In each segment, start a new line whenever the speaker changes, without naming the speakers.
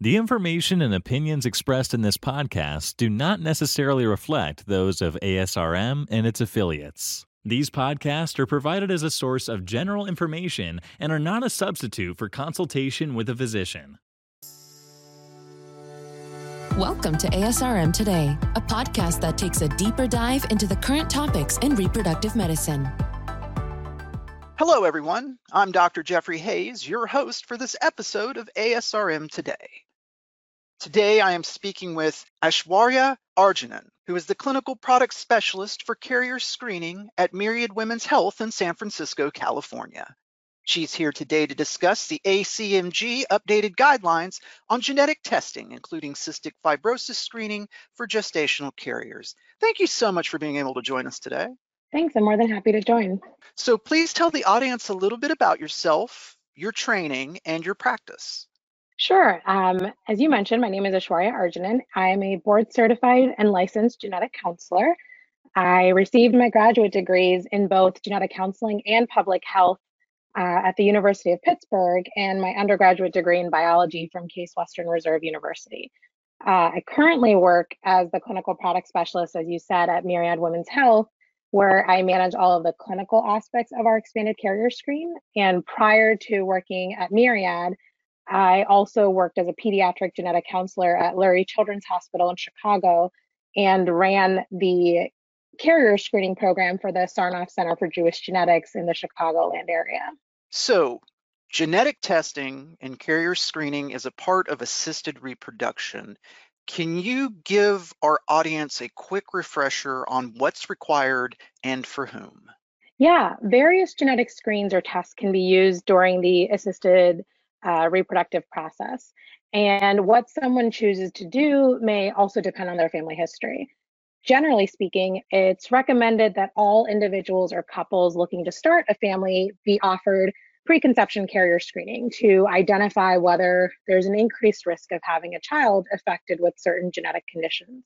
The information and opinions expressed in this podcast do not necessarily reflect those of ASRM and its affiliates. These podcasts are provided as a source of general information and are not a substitute for consultation with a physician.
Welcome to ASRM Today, a podcast that takes a deeper dive into the current topics in reproductive medicine.
Hello, everyone. I'm Dr. Jeffrey Hayes, your host for this episode of ASRM Today. Today, I am speaking with Aishwarya Arjunan, who is the clinical product specialist for carrier screening at Myriad Women's Health in San Francisco, California. She's here today to discuss the ACMG updated guidelines on genetic testing, including cystic fibrosis screening for gestational carriers. Thank you so much for being able to join us today.
Thanks, I'm more than happy to join.
So please tell the audience a little bit about yourself, your training, and your practice.
Sure. Um, as you mentioned, my name is Aishwarya Arjunan. I am a board certified and licensed genetic counselor. I received my graduate degrees in both genetic counseling and public health uh, at the University of Pittsburgh and my undergraduate degree in biology from Case Western Reserve University. Uh, I currently work as the clinical product specialist, as you said, at Myriad Women's Health, where I manage all of the clinical aspects of our expanded carrier screen. And prior to working at Myriad, I also worked as a pediatric genetic counselor at Lurie Children's Hospital in Chicago and ran the carrier screening program for the Sarnoff Center for Jewish Genetics in the Chicagoland area.
So, genetic testing and carrier screening is a part of assisted reproduction. Can you give our audience a quick refresher on what's required and for whom?
Yeah, various genetic screens or tests can be used during the assisted uh, reproductive process. And what someone chooses to do may also depend on their family history. Generally speaking, it's recommended that all individuals or couples looking to start a family be offered preconception carrier screening to identify whether there's an increased risk of having a child affected with certain genetic conditions.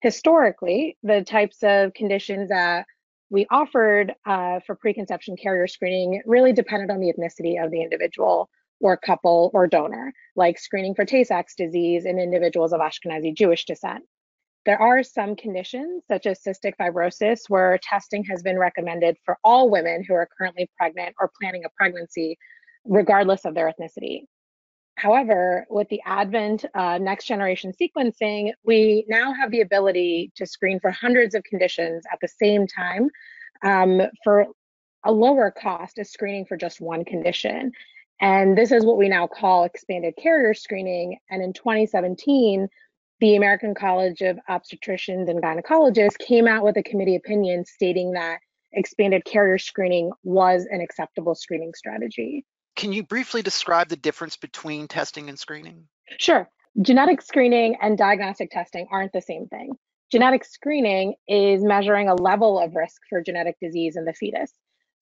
Historically, the types of conditions that we offered uh, for preconception carrier screening really depended on the ethnicity of the individual or couple or donor, like screening for Tay Sachs disease in individuals of Ashkenazi Jewish descent. There are some conditions, such as cystic fibrosis, where testing has been recommended for all women who are currently pregnant or planning a pregnancy, regardless of their ethnicity. However, with the advent of next generation sequencing, we now have the ability to screen for hundreds of conditions at the same time um, for a lower cost as screening for just one condition. And this is what we now call expanded carrier screening. And in 2017, the American College of Obstetricians and Gynecologists came out with a committee opinion stating that expanded carrier screening was an acceptable screening strategy.
Can you briefly describe the difference between testing and screening?
Sure. Genetic screening and diagnostic testing aren't the same thing. Genetic screening is measuring a level of risk for genetic disease in the fetus.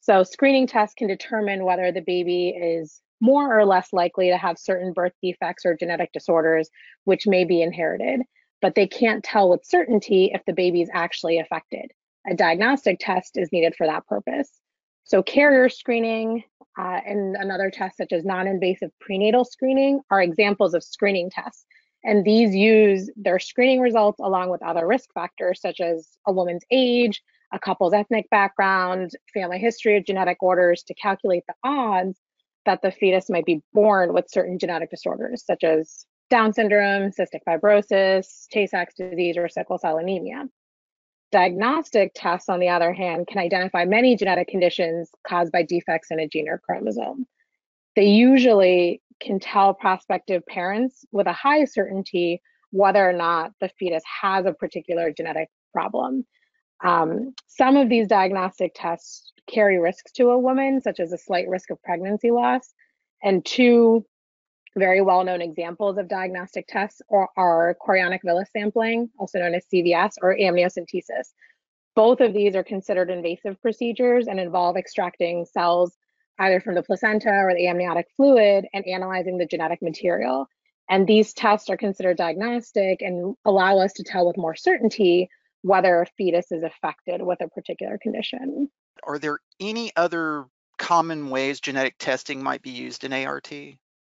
So, screening tests can determine whether the baby is more or less likely to have certain birth defects or genetic disorders, which may be inherited, but they can't tell with certainty if the baby is actually affected. A diagnostic test is needed for that purpose. So, carrier screening uh, and another test, such as non invasive prenatal screening, are examples of screening tests. And these use their screening results along with other risk factors, such as a woman's age, a couple's ethnic background, family history of genetic orders, to calculate the odds that the fetus might be born with certain genetic disorders, such as Down syndrome, cystic fibrosis, Tay Sachs disease, or sickle cell anemia. Diagnostic tests, on the other hand, can identify many genetic conditions caused by defects in a gene or chromosome. They usually can tell prospective parents with a high certainty whether or not the fetus has a particular genetic problem. Um, some of these diagnostic tests carry risks to a woman, such as a slight risk of pregnancy loss. And two very well known examples of diagnostic tests are, are chorionic villus sampling, also known as CVS, or amniocentesis. Both of these are considered invasive procedures and involve extracting cells either from the placenta or the amniotic fluid and analyzing the genetic material. And these tests are considered diagnostic and allow us to tell with more certainty whether a fetus is affected with a particular condition.
Are there any other common ways genetic testing might be used in ART?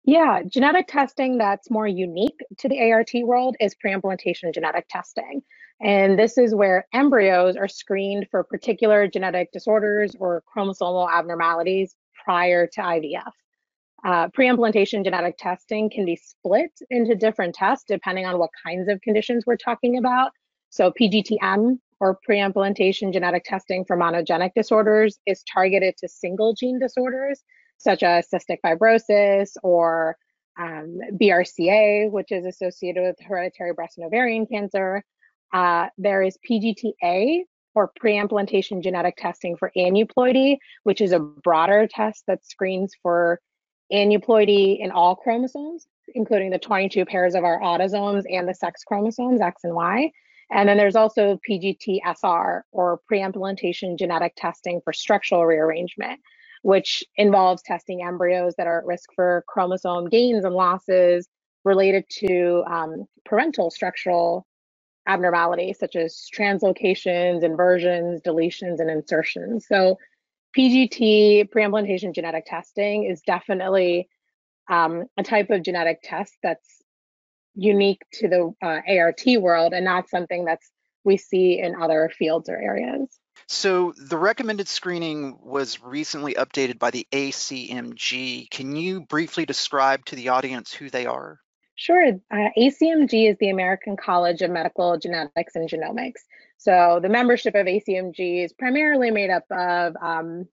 Yeah, genetic testing that's more unique to the ART world is preimplantation genetic testing. And this is where embryos are screened for particular genetic disorders or chromosomal abnormalities prior to IVF. Uh, preimplantation genetic testing can be split into different tests depending on what kinds of conditions we're talking about. So, PGTM or preimplantation genetic testing for monogenic disorders is targeted to single gene disorders such as cystic fibrosis or um, BRCA, which is associated with hereditary breast and ovarian cancer. Uh, there is PGTA, or preimplantation genetic testing for aneuploidy, which is a broader test that screens for aneuploidy in all chromosomes, including the 22 pairs of our autosomes and the sex chromosomes, X and Y. And then there's also PGT-SR, or preimplantation genetic testing for structural rearrangement, which involves testing embryos that are at risk for chromosome gains and losses related to um, parental structural abnormalities such as translocations, inversions, deletions, and insertions. So PGT, preimplantation genetic testing, is definitely um, a type of genetic test that's unique to the uh, ART world and not something that's we see in other fields or areas.
So the recommended screening was recently updated by the ACMG. Can you briefly describe to the audience who they are?
Sure. Uh, ACMG is the American College of Medical Genetics and Genomics. So the membership of ACMG is primarily made up of um,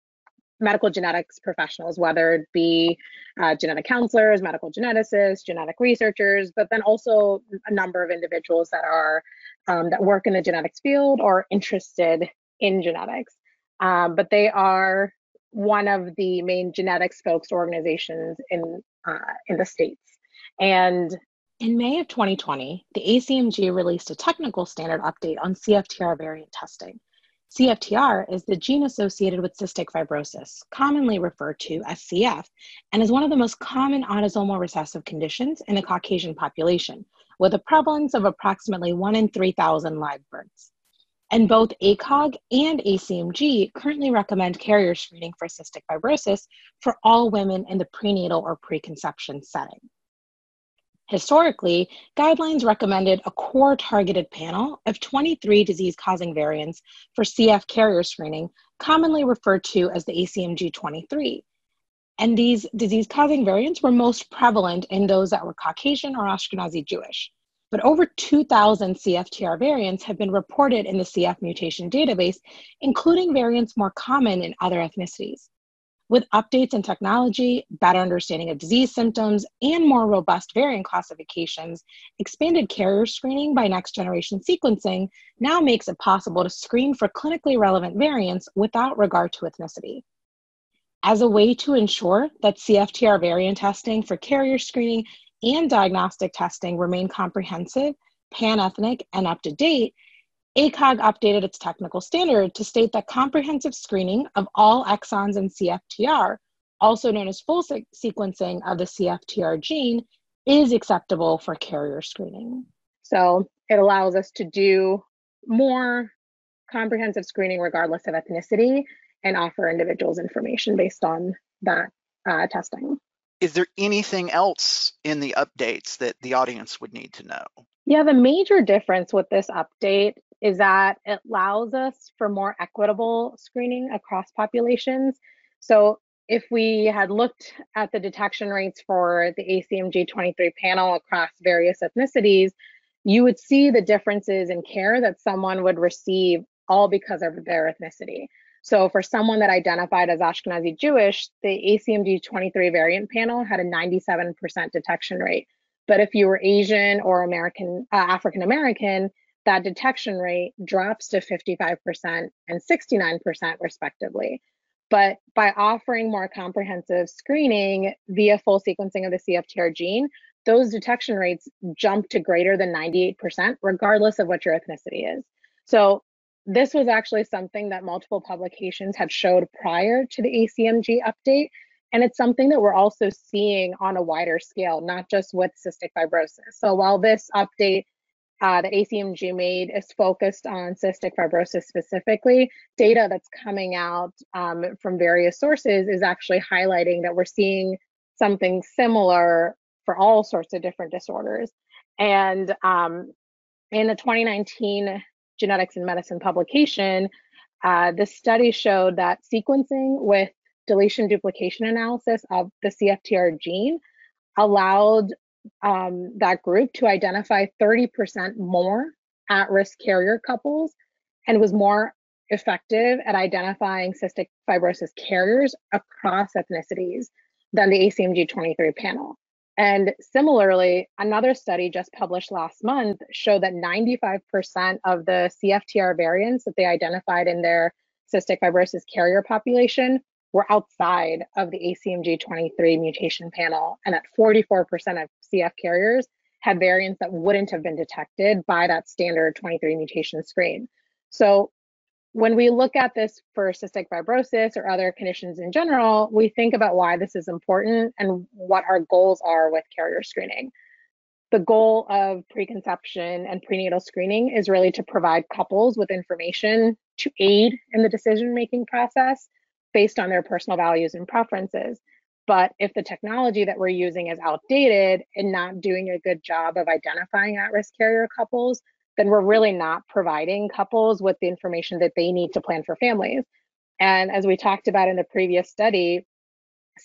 medical genetics professionals, whether it be uh, genetic counselors, medical geneticists, genetic researchers, but then also a number of individuals that are um, that work in the genetics field or interested in genetics. Um, but they are one of the main genetics focused organizations in uh, in the states. And in May of 2020, the ACMG released a technical standard update on CFTR variant testing. CFTR is the gene associated with cystic fibrosis, commonly referred to as CF, and is one of the most common autosomal recessive conditions in the Caucasian population, with a prevalence of approximately 1 in 3,000 live births. And both ACOG and ACMG currently recommend carrier screening for cystic fibrosis for all women in the prenatal or preconception setting. Historically, guidelines recommended a core targeted panel of 23 disease causing variants for CF carrier screening, commonly referred to as the ACMG 23. And these disease causing variants were most prevalent in those that were Caucasian or Ashkenazi Jewish but over 2,000 CFTR variants have been reported in the CF mutation database, including variants more common in other ethnicities. With updates in technology, better understanding of disease symptoms, and more robust variant classifications, expanded carrier screening by next generation sequencing now makes it possible to screen for clinically relevant variants without regard to ethnicity. As a way to ensure that CFTR variant testing for carrier screening and diagnostic testing remain comprehensive, pan ethnic, and up to date, ACOG updated its technical standard to state that comprehensive screening of all exons in CFTR, also known as full se- sequencing of the CFTR gene, is acceptable for carrier screening. So it allows us to do more comprehensive screening regardless of ethnicity and offer individuals information based on that uh, testing
is there anything else in the updates that the audience would need to know?
Yeah, the major difference with this update is that it allows us for more equitable screening across populations. So if we had looked at the detection rates for the ACMG 23 panel across various ethnicities, you would see the differences in care that someone would receive all because of their ethnicity. So for someone that identified as Ashkenazi Jewish, the ACMG 23 variant panel had a 97% detection rate. But if you were Asian or American, uh, African American, that detection rate drops to 55% and 69% respectively. But by offering more comprehensive screening via full sequencing of the CFTR gene, those detection rates jump to greater than 98%, regardless of what your ethnicity is. So this was actually something that multiple publications had showed prior to the ACMG update. And it's something that we're also seeing on a wider scale, not just with cystic fibrosis. So while this update uh, that ACMG made is focused on cystic fibrosis specifically, data that's coming out um, from various sources is actually highlighting that we're seeing something similar for all sorts of different disorders. And um, in the 2019 Genetics and Medicine publication, uh, the study showed that sequencing with deletion duplication analysis of the CFTR gene allowed um, that group to identify 30% more at risk carrier couples and was more effective at identifying cystic fibrosis carriers across ethnicities than the ACMG 23 panel. And similarly, another study just published last month showed that 95% of the CFTR variants that they identified in their cystic fibrosis carrier population were outside of the ACMG 23 mutation panel, and that 44% of CF carriers had variants that wouldn't have been detected by that standard 23 mutation screen. So when we look at this for cystic fibrosis or other conditions in general, we think about why this is important and what our goals are with carrier screening. The goal of preconception and prenatal screening is really to provide couples with information to aid in the decision making process based on their personal values and preferences. But if the technology that we're using is outdated and not doing a good job of identifying at risk carrier couples, then we're really not providing couples with the information that they need to plan for families. And as we talked about in the previous study,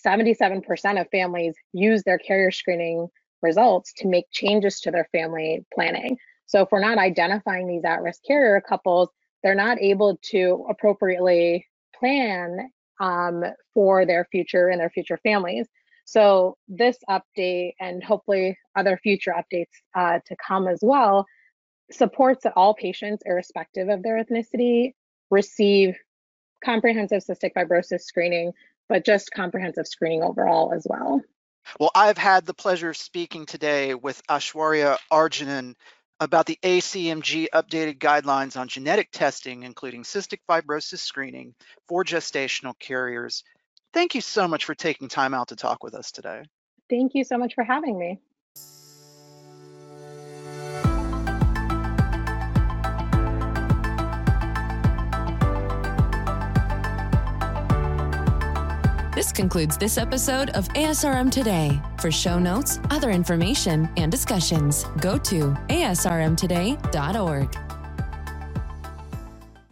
77% of families use their carrier screening results to make changes to their family planning. So if we're not identifying these at risk carrier couples, they're not able to appropriately plan um, for their future and their future families. So this update and hopefully other future updates uh, to come as well supports that all patients, irrespective of their ethnicity, receive comprehensive cystic fibrosis screening, but just comprehensive screening overall as well.
Well, I've had the pleasure of speaking today with Aishwarya Arjunan about the ACMG updated guidelines on genetic testing, including cystic fibrosis screening for gestational carriers. Thank you so much for taking time out to talk with us today.
Thank you so much for having me.
Concludes this episode of ASRM Today. For show notes, other information, and discussions, go to asrmtoday.org.